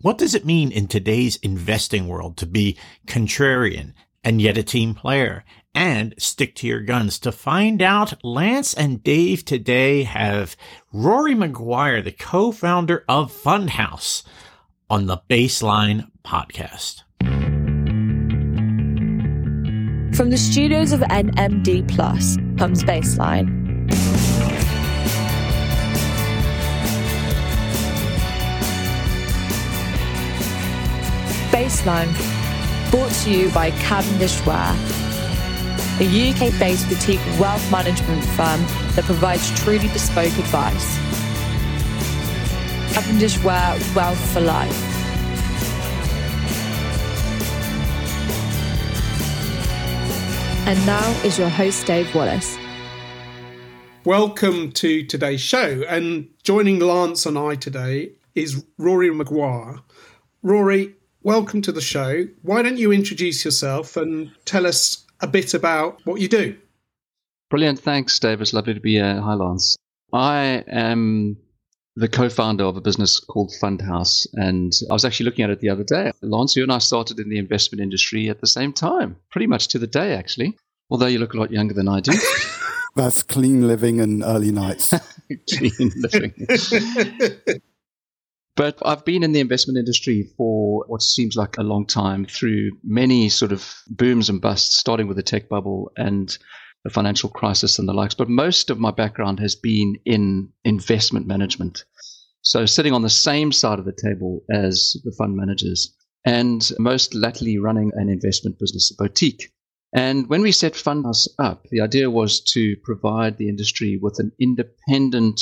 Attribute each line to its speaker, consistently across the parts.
Speaker 1: What does it mean in today's investing world to be contrarian and yet a team player and stick to your guns? To find out, Lance and Dave today have Rory Maguire, the co-founder of Fundhouse on the Baseline podcast.
Speaker 2: From the studios of NMD Plus comes Baseline. Baseline, brought to you by Cavendish Ware, a UK based boutique wealth management firm that provides truly bespoke advice. Cavendish Ware Wealth for Life. And now is your host, Dave Wallace.
Speaker 3: Welcome to today's show. And joining Lance and I today is Rory Maguire. Rory, welcome to the show. Why don't you introduce yourself and tell us a bit about what you do?
Speaker 4: Brilliant. Thanks, Dave. It's lovely to be here. Hi, Lance. I am the co-founder of a business called Fundhouse, and I was actually looking at it the other day. Lance, you and I started in the investment industry at the same time, pretty much to the day, actually. Although you look a lot younger than I do.
Speaker 5: That's clean living and early nights.
Speaker 4: clean living. but I've been in the investment industry for what seems like a long time through many sort of booms and busts, starting with the tech bubble and the financial crisis and the likes. But most of my background has been in investment management. So sitting on the same side of the table as the fund managers and most latterly running an investment business, a boutique. And when we set Fundhouse up, the idea was to provide the industry with an independent,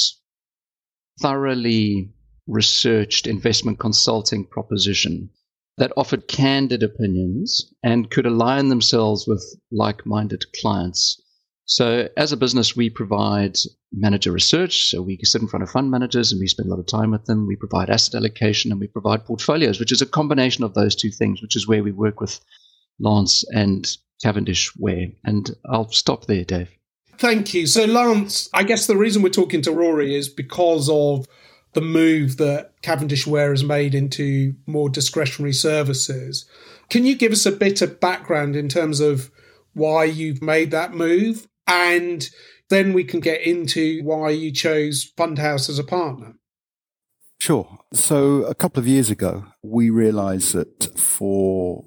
Speaker 4: thoroughly researched investment consulting proposition that offered candid opinions and could align themselves with like minded clients so, as a business, we provide manager research. So, we sit in front of fund managers and we spend a lot of time with them. We provide asset allocation and we provide portfolios, which is a combination of those two things, which is where we work with Lance and Cavendish Ware. And I'll stop there, Dave.
Speaker 3: Thank you. So, Lance, I guess the reason we're talking to Rory is because of the move that Cavendish Ware has made into more discretionary services. Can you give us a bit of background in terms of why you've made that move and then we can get into why you chose Fundhouse as a partner.
Speaker 5: Sure. So a couple of years ago, we realized that for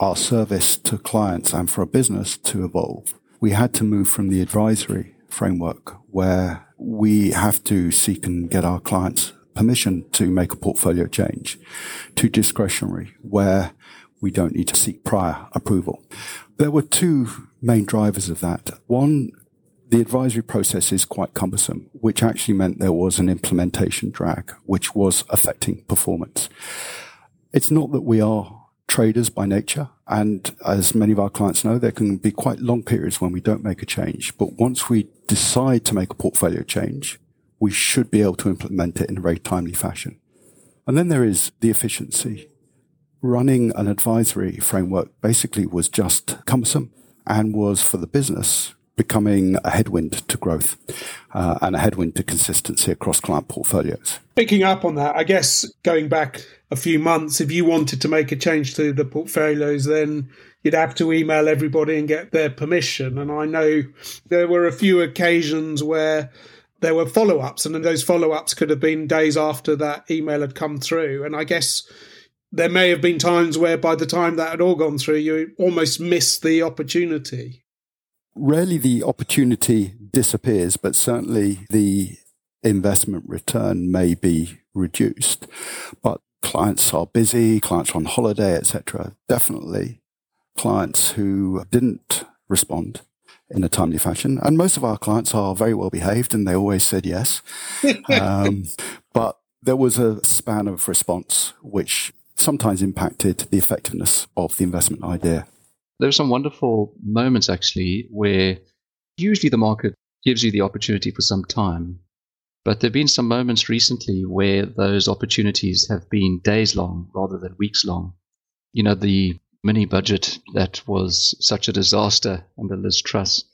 Speaker 5: our service to clients and for a business to evolve, we had to move from the advisory framework where we have to seek and get our clients permission to make a portfolio change to discretionary where we don't need to seek prior approval. There were two main drivers of that. One, the advisory process is quite cumbersome, which actually meant there was an implementation drag, which was affecting performance. It's not that we are traders by nature. And as many of our clients know, there can be quite long periods when we don't make a change. But once we decide to make a portfolio change, we should be able to implement it in a very timely fashion. And then there is the efficiency running an advisory framework basically was just cumbersome and was for the business becoming a headwind to growth uh, and a headwind to consistency across client portfolios.
Speaker 3: Picking up on that, I guess going back a few months, if you wanted to make a change to the portfolios, then you'd have to email everybody and get their permission. And I know there were a few occasions where there were follow ups, and those follow ups could have been days after that email had come through. And I guess there may have been times where by the time that had all gone through, you almost missed the opportunity.
Speaker 5: Rarely the opportunity disappears, but certainly the investment return may be reduced. But clients are busy, clients are on holiday, etc. Definitely clients who didn't respond in a timely fashion. And most of our clients are very well behaved and they always said yes. um, but there was a span of response which sometimes impacted the effectiveness of the investment idea.
Speaker 4: There are some wonderful moments actually where usually the market gives you the opportunity for some time. But there have been some moments recently where those opportunities have been days long rather than weeks long. You know, the mini budget that was such a disaster under Liz Truss.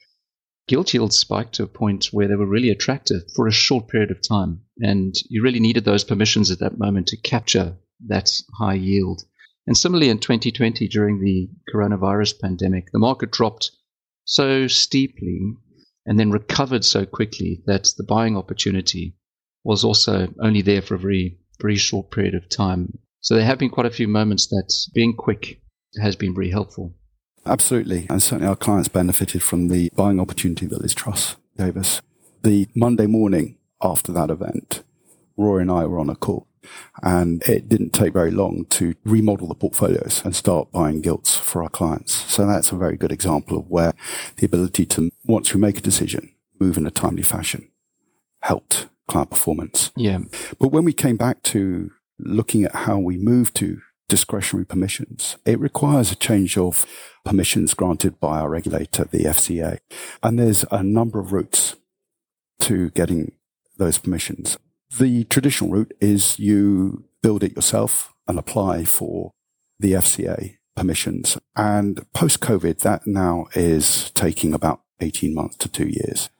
Speaker 4: Gilt yields spiked to a point where they were really attractive for a short period of time. And you really needed those permissions at that moment to capture that high yield. And similarly, in 2020, during the coronavirus pandemic, the market dropped so steeply and then recovered so quickly that the buying opportunity was also only there for a very, very short period of time. So there have been quite a few moments that being quick has been very helpful.
Speaker 5: Absolutely. And certainly our clients benefited from the buying opportunity that Liz Truss gave us. The Monday morning after that event, Rory and I were on a call and it didn't take very long to remodel the portfolios and start buying gilts for our clients. So that's a very good example of where the ability to, once we make a decision, move in a timely fashion helped client performance.
Speaker 4: Yeah.
Speaker 5: But when we came back to looking at how we move to discretionary permissions, it requires a change of permissions granted by our regulator, the FCA. And there's a number of routes to getting those permissions. The traditional route is you build it yourself and apply for the FCA permissions. And post COVID, that now is taking about 18 months to two years.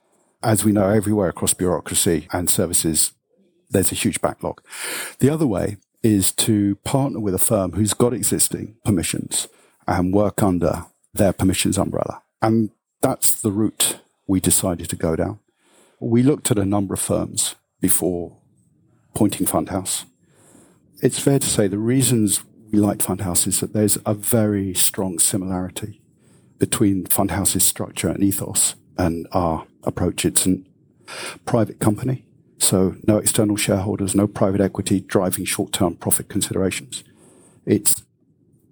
Speaker 5: As we know, everywhere across bureaucracy and services, there's a huge backlog. The other way is to partner with a firm who's got existing permissions and work under their permissions umbrella. And that's the route we decided to go down. We looked at a number of firms before pointing Fundhouse. It's fair to say the reasons we like Fundhouse is that there's a very strong similarity between Fundhouse's structure and ethos and our approach. It's a private company, so no external shareholders, no private equity driving short-term profit considerations. It's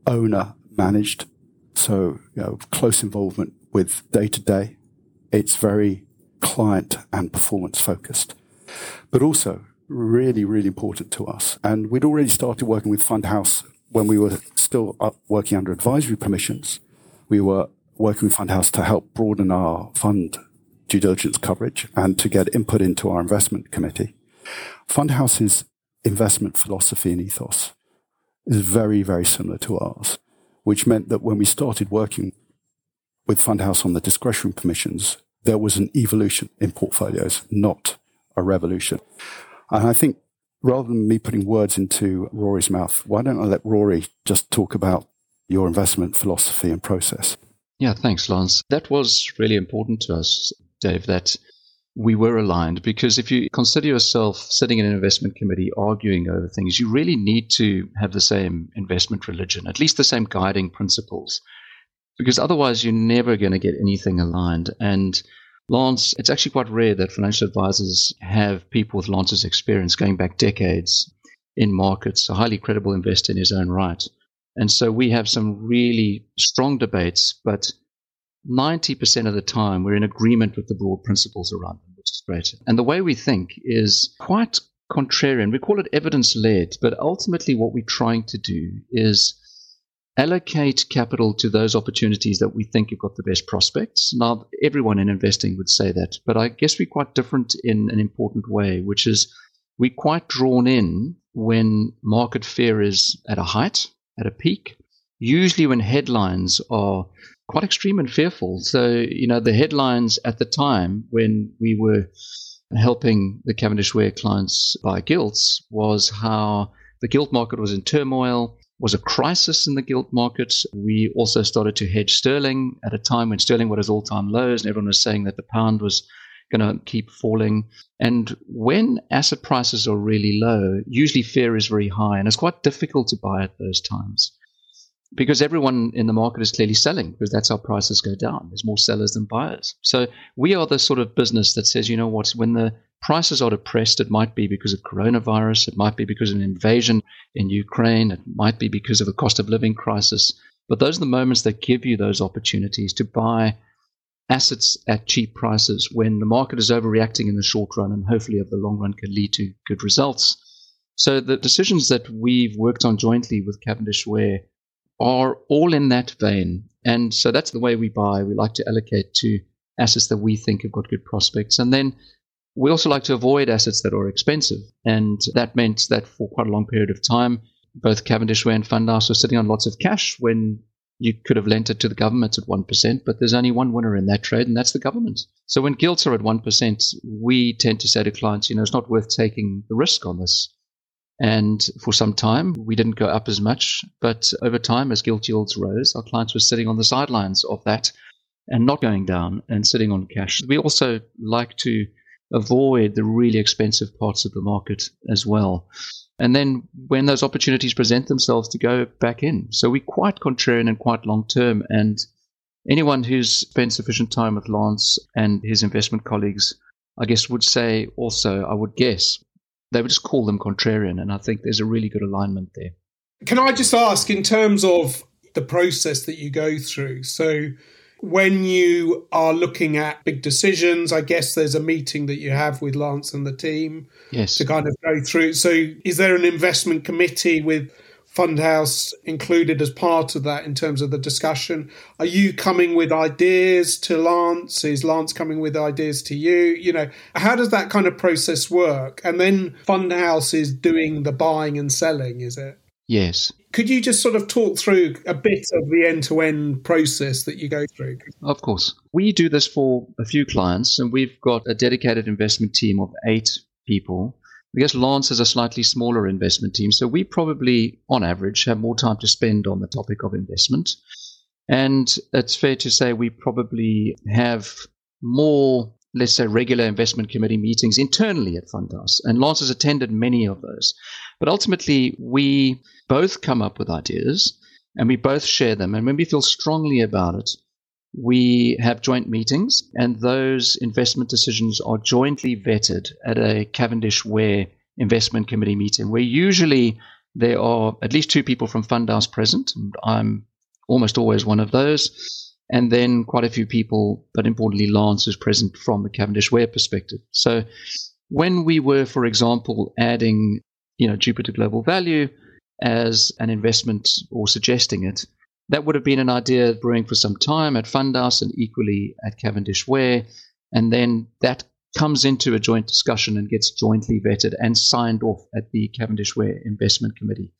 Speaker 5: owner managed, so you know, close involvement with day to day. It's very client and performance focused, but also really, really important to us. And we'd already started working with Fundhouse when we were still uh, working under advisory permissions. We were working with Fundhouse to help broaden our fund due diligence coverage and to get input into our investment committee. Fundhouse's investment philosophy and ethos is very, very similar to ours, which meant that when we started working with Fundhouse on the discretionary permissions, there was an evolution in portfolios, not a revolution. And I think rather than me putting words into Rory's mouth, why don't I let Rory just talk about your investment philosophy and process?
Speaker 4: Yeah, thanks, Lance. That was really important to us, Dave, that we were aligned because if you consider yourself sitting in an investment committee arguing over things, you really need to have the same investment religion, at least the same guiding principles, because otherwise you're never going to get anything aligned. And Lance, it's actually quite rare that financial advisors have people with Lance's experience going back decades in markets, a highly credible investor in his own right. And so we have some really strong debates, but 90% of the time we're in agreement with the broad principles around them, which is great. And the way we think is quite contrarian. We call it evidence led, but ultimately what we're trying to do is allocate capital to those opportunities that we think have got the best prospects. Now, everyone in investing would say that, but I guess we're quite different in an important way, which is we're quite drawn in when market fear is at a height, at a peak, usually when headlines are quite extreme and fearful. So, you know, the headlines at the time when we were helping the Cavendish Ware clients buy gilts was how the gilt market was in turmoil was a crisis in the gilt market. We also started to hedge sterling at a time when sterling was at all time lows, and everyone was saying that the pound was going to keep falling. And when asset prices are really low, usually fear is very high, and it's quite difficult to buy at those times because everyone in the market is clearly selling because that's how prices go down. There's more sellers than buyers. So we are the sort of business that says, you know what, when the prices are depressed, it might be because of coronavirus, it might be because of an invasion in Ukraine, it might be because of a cost of living crisis. But those are the moments that give you those opportunities to buy assets at cheap prices when the market is overreacting in the short run and hopefully over the long run can lead to good results. So the decisions that we've worked on jointly with Cavendish Ware are all in that vein. And so that's the way we buy. We like to allocate to assets that we think have got good prospects. And then we also like to avoid assets that are expensive. And that meant that for quite a long period of time, both Cavendish and Fundhouse were sitting on lots of cash when you could have lent it to the government at 1%, but there's only one winner in that trade, and that's the government. So when gilts are at 1%, we tend to say to clients, you know, it's not worth taking the risk on this And for some time, we didn't go up as much. But over time, as gilt yields rose, our clients were sitting on the sidelines of that and not going down and sitting on cash. We also like to avoid the really expensive parts of the market as well. And then when those opportunities present themselves to go back in. So we're quite contrarian and quite long term. And anyone who's spent sufficient time with Lance and his investment colleagues, I guess, would say also, I would guess, they would just call them contrarian. And I think there's a really good alignment there.
Speaker 3: Can I just ask, in terms of the process that you go through? So, when you are looking at big decisions, I guess there's a meeting that you have with Lance and the team
Speaker 4: yes.
Speaker 3: to kind of go through. So, is there an investment committee with Fundhouse included as part of that in terms of the discussion? Are you coming with ideas to Lance? Is Lance coming with ideas to you? You know, how does that kind of process work? And then Fundhouse is doing the buying and selling, is it?
Speaker 4: Yes.
Speaker 3: Could you just sort of talk through a bit of the end to end process that you go through?
Speaker 4: Of course. We do this for a few clients, and we've got a dedicated investment team of eight people. I guess Lance is a slightly smaller investment team, so we probably, on average, have more time to spend on the topic of investment. And it's fair to say we probably have more let's say, regular investment committee meetings internally at Fundhouse. And Lance has attended many of those. But ultimately, we both come up with ideas and we both share them. And when we feel strongly about it, we have joint meetings, and those investment decisions are jointly vetted at a Cavendish Ware investment committee meeting, where usually there are at least two people from Fundhouse present. And I'm almost always one of those and then quite a few people, but importantly, Lance is present from the Cavendish Ware perspective. So when we were, for example, adding, you know, Jupiter Global Value as an investment or suggesting it, that would have been an idea brewing for some time at Fundhouse and equally at Cavendish Ware. And then that comes into a joint discussion and gets jointly vetted and signed off at the Cavendish Ware Investment Committee.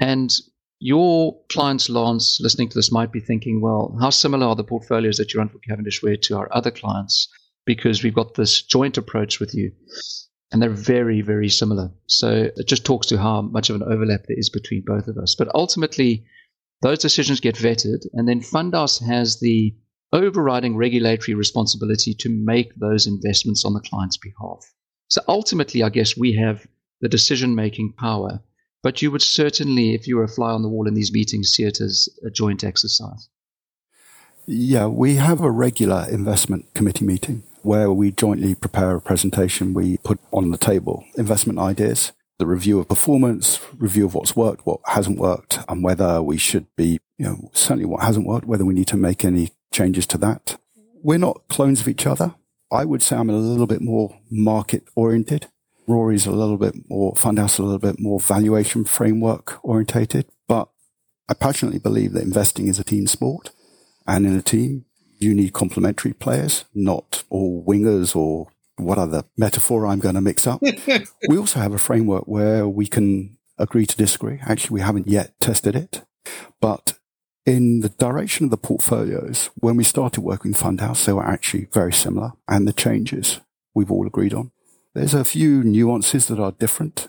Speaker 4: And your clients, Lance, listening to this might be thinking, well, how similar are the portfolios that you run for Cavendish Ware to our other clients? Because we've got this joint approach with you. And they're very, very similar. So it just talks to how much of an overlap there is between both of us. But ultimately, those decisions get vetted, and then Fundhouse has the overriding regulatory responsibility to make those investments on the client's behalf. So ultimately, I guess we have the decision making power but you would certainly, if you were a fly on the wall in these meetings, see it as a joint exercise.
Speaker 5: Yeah, we have a regular investment committee meeting where we jointly prepare a presentation. We put on the table investment ideas, the review of performance, review of what's worked, what hasn't worked, and whether we should be, you know, certainly what hasn't worked, whether we need to make any changes to that. We're not clones of each other. I would say I'm a little bit more market oriented. Rory's a little bit more, Fundhouse a little bit more valuation framework orientated, but I passionately believe that investing is a team sport. And in a team, you need complementary players, not all wingers or what other metaphor I'm going to mix up. we also have a framework where we can agree to disagree. Actually, we haven't yet tested it, but in the direction of the portfolios, when we started working with Fundhouse, they were actually very similar and the changes we've all agreed on. There's a few nuances that are different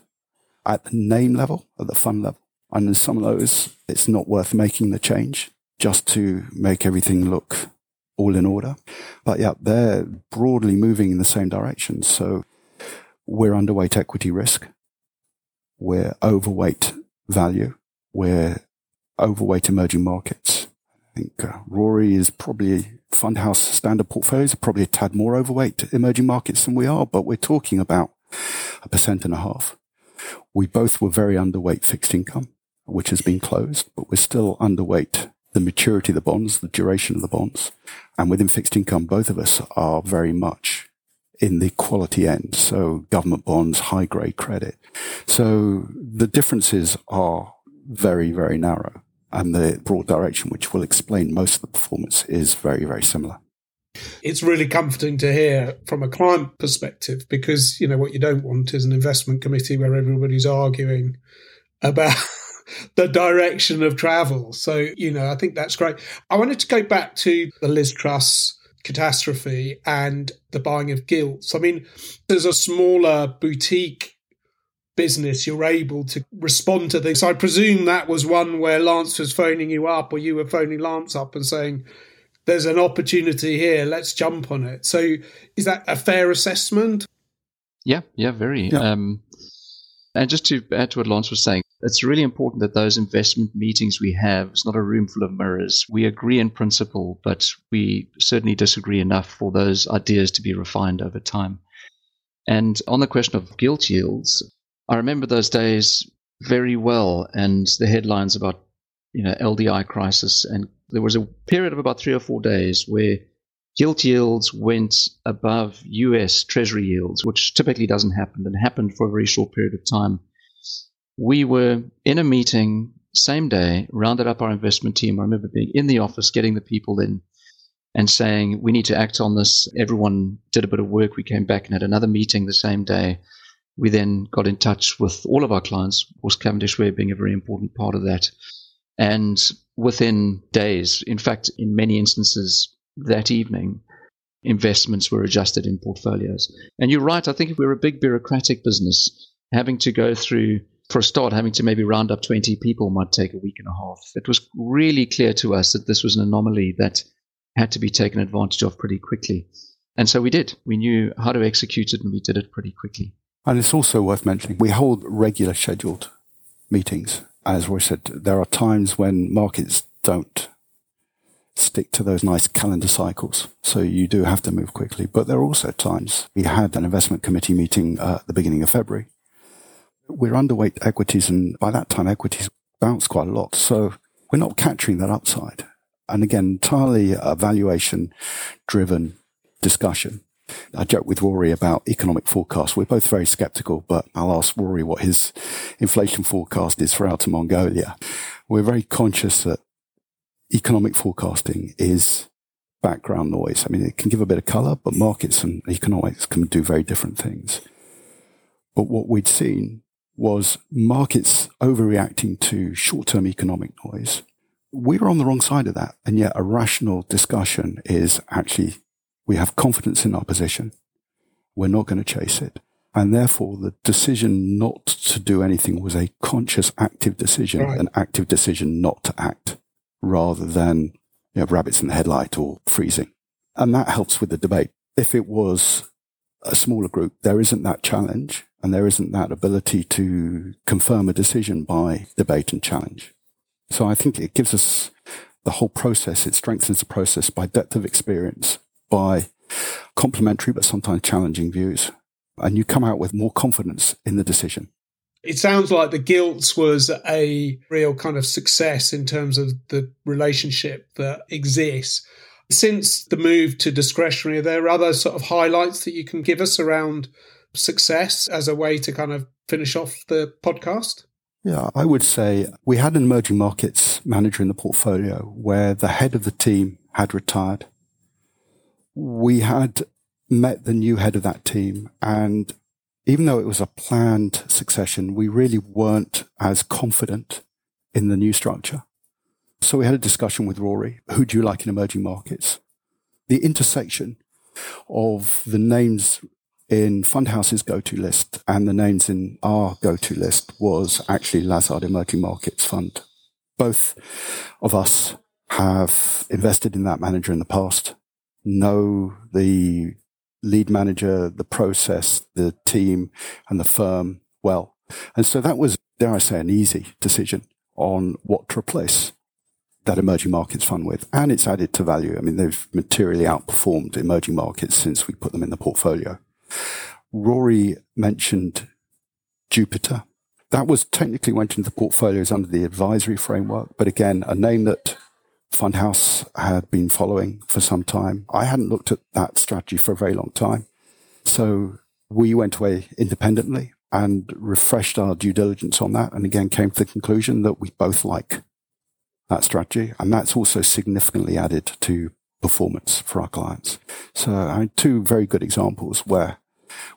Speaker 5: at the name level, at the fund level. And in some of those, it's not worth making the change just to make everything look all in order. But yeah, they're broadly moving in the same direction. So we're underweight equity risk. We're overweight value. We're overweight emerging markets. I think uh, Rory is probably Fundhouse standard portfolios probably a tad more overweight emerging markets than we are, but we're talking about a percent and a half. We both were very underweight fixed income, which has been closed, but we're still underweight the maturity of the bonds, the duration of the bonds. And within fixed income, both of us are very much in the quality end. So government bonds, high grade credit. So the differences are very, very narrow and the broad direction, which will explain most of the performance, is very, very similar.
Speaker 3: It's really comforting to hear from a client perspective because, you know, what you don't want is an investment committee where everybody's arguing about the direction of travel. So, you know, I think that's great. I wanted to go back to the Liz Truss catastrophe and the buying of gilts. I mean, there's a smaller boutique business, you're able to respond to this. I presume that was one where Lance was phoning you up, or you were phoning Lance up and saying, "There's an opportunity here. Let's jump on it." So, is that a fair assessment?
Speaker 4: Yeah, yeah, very. Yeah. Um, and just to add to what Lance was saying, it's really important that those investment meetings we have, it's not a room full of mirrors. We agree in principle, but we certainly disagree enough for those ideas to be refined over time. And on the question of gilt yields, I remember those days very well and the headlines about, you know, LDI crisis. And there was a period of about three or four days where gilt yields went above US Treasury yields, which typically doesn't happen and happened for a very short period of time. We were in a meeting same day, rounded up our investment team. I remember being in the office, getting the people in and saying, we need to act on this. Everyone did a bit of work. We came back and had another meeting the same day. We then got in touch with all of our clients, of course, Cavendish Ware being a very important part of that. And within days, in fact, in many instances that evening, investments were adjusted in portfolios. And you're right, I think if we're a big bureaucratic business, having to go through, for a start, having to maybe round up 20 people might take a week and a half. It was really clear to us that this was an anomaly that had to be taken advantage of pretty quickly. And so we did. We knew how to execute it and we did it pretty quickly.
Speaker 5: And it's also worth mentioning we hold regular scheduled meetings. As we said, there are times when markets don't stick to those nice calendar cycles. So you do have to move quickly. But there are also times we had an investment committee meeting uh, at the beginning of February. We're underweight equities, and by that time, equities bounced quite a lot. So we're not capturing that upside and again, entirely a valuation driven discussion. I joke with Rory about economic forecasts. We're both very skeptical, but I'll ask Rory what his inflation forecast is for Outer Mongolia. We're very conscious that economic forecasting is background noise. I mean, it can give a bit of color, but markets and economics can do very different things. But what we'd seen was markets overreacting to short-term economic noise we're on the wrong side of that. And yet a rational discussion is actually, we have confidence in our position. We're not going to chase it. And therefore the decision not to do anything was a conscious active decision, right. an active decision not to act rather than you know, rabbits in the headlight or freezing. And that helps with the debate. If it was a smaller group, there isn't that challenge and there isn't that ability to confirm a decision by debate and challenge. So I think it gives us the whole process. It strengthens the process by depth of experience, by complementary but sometimes challenging views. And you come out with more confidence in the decision.
Speaker 3: It sounds like the gilts was a real kind of success in terms of the relationship that exists. Since the move to discretionary, are there other sort of highlights that you can give us around success as a way to kind of finish off the podcast?
Speaker 5: Yeah, I would say we had an emerging markets manager in the portfolio where the head of the team had retired. We had met the new head of that team and even though it was a planned succession, we really weren't as confident in the new structure. So we had a discussion with Rory. Who do you like in emerging markets? The intersection of the names in Fundhouse's go-to list and the names in our go-to list was actually Lazard Emerging Markets Fund. Both of us have invested in that manager in the past, know the lead manager, the process, the team and the firm well. And so that was, dare I say, an easy decision on what to replace that emerging markets fund with. And it's added to value. I mean, they've materially outperformed emerging markets since we put them in the portfolio. Rory mentioned Jupiter. That was technically went into the portfolios under the advisory framework, but again, a name that Fundhouse had been following for some time. I hadn't looked at that strategy for a very long time. So we went away independently and refreshed our due diligence on that. And again, came to the conclusion that we both like that strategy. And that's also significantly added to performance for our clients. So I mean, two very good examples where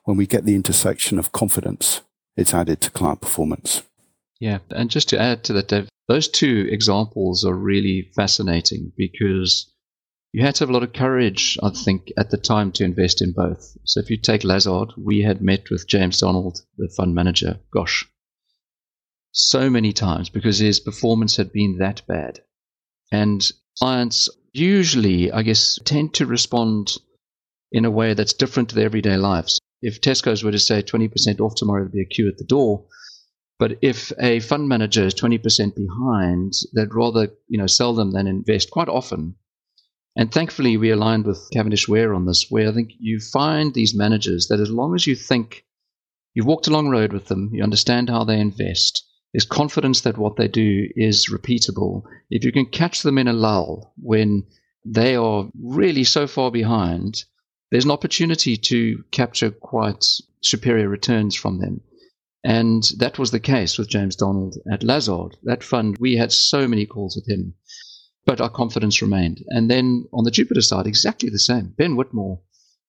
Speaker 5: when we get the intersection of confidence, it's added to client performance.
Speaker 4: Yeah. And just to add to that, Dave, those two examples are really fascinating because you had to have a lot of courage, I think, at the time to invest in both. So if you take Lazard, we had met with James Donald, the fund manager, gosh, so many times because his performance had been that bad. And clients usually, I guess, tend to respond in a way that's different to their everyday lives. If Tesco's were to say 20% off tomorrow, there'd be a queue at the door. But if a fund manager is 20% behind, they'd rather, you know, sell them than invest quite often and thankfully, we aligned with Cavendish Ware on this, where I think you find these managers that as long as you think you've walked a long road with them, you understand how they invest, there's confidence that what they do is repeatable. If you can catch them in a lull when they are really so far behind, there's an opportunity to capture quite superior returns from them. And that was the case with James Donald at Lazard. That fund, we had so many calls with him but our confidence remained. And then on the Jupiter side, exactly the same. Ben Whitmore,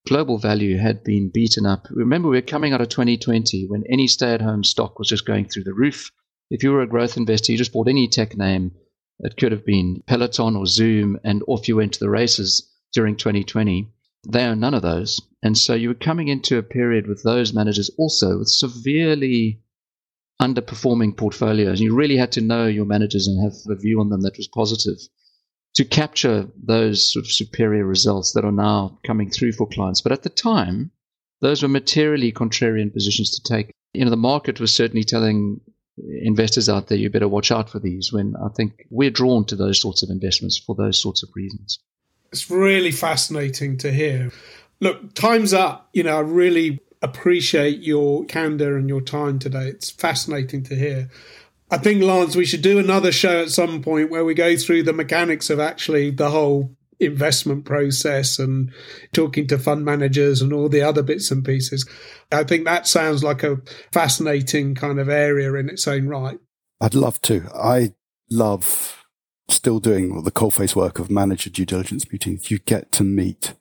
Speaker 4: global value had been beaten up. Remember, we were coming out of 2020 when any stay at home stock was just going through the roof. If you were a growth investor, you just bought any tech name. It could have been Peloton or Zoom, and off you went to the races during 2020. They are none of those. And so you were coming into a period with those managers also with severely underperforming portfolios. You really had to know your managers and have a view on them that was positive to capture those sort of superior results that are now coming through for clients. But at the time, those were materially contrarian positions to take. You know, the market was certainly telling investors out there, you better watch out for these when I think we're drawn to those sorts of investments for those sorts of reasons.
Speaker 3: It's really fascinating to hear. Look, time's up. You know, I really appreciate your candor and your time today. It's fascinating to hear. I think, Lance, we should do another show at some point where we go through the mechanics of actually the whole investment process and talking to fund managers and all the other bits and pieces. I think that sounds like a fascinating kind of area in its own right.
Speaker 5: I'd love to. I love still doing the coalface work of manager due diligence meetings. You get to meet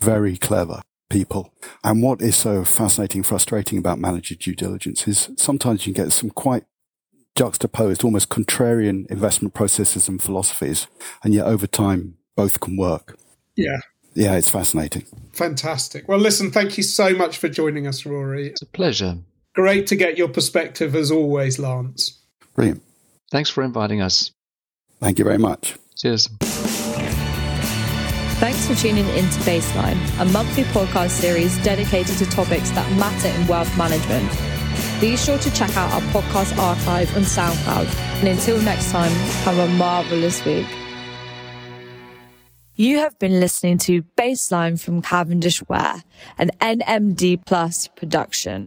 Speaker 5: very clever people. And what is so fascinating, frustrating about manager due diligence is sometimes you get some quite juxtaposed, almost contrarian investment processes and philosophies. And yet over time, both can work.
Speaker 3: Yeah.
Speaker 5: Yeah, it's fascinating.
Speaker 3: Fantastic. Well, listen, thank you so much for joining us, Rory.
Speaker 4: It's a pleasure.
Speaker 3: Great to get your perspective as always, Lance.
Speaker 5: Brilliant.
Speaker 4: Thanks for inviting us.
Speaker 5: Thank you very much.
Speaker 4: Cheers.
Speaker 2: Thanks for tuning in to Baseline, a monthly podcast series dedicated to topics that matter in wealth management. Be sure to check out our podcast archive on SoundCloud. And until next time, have a marvelous week. You have been listening to Baseline from Cavendish Ware, an NMD Plus production.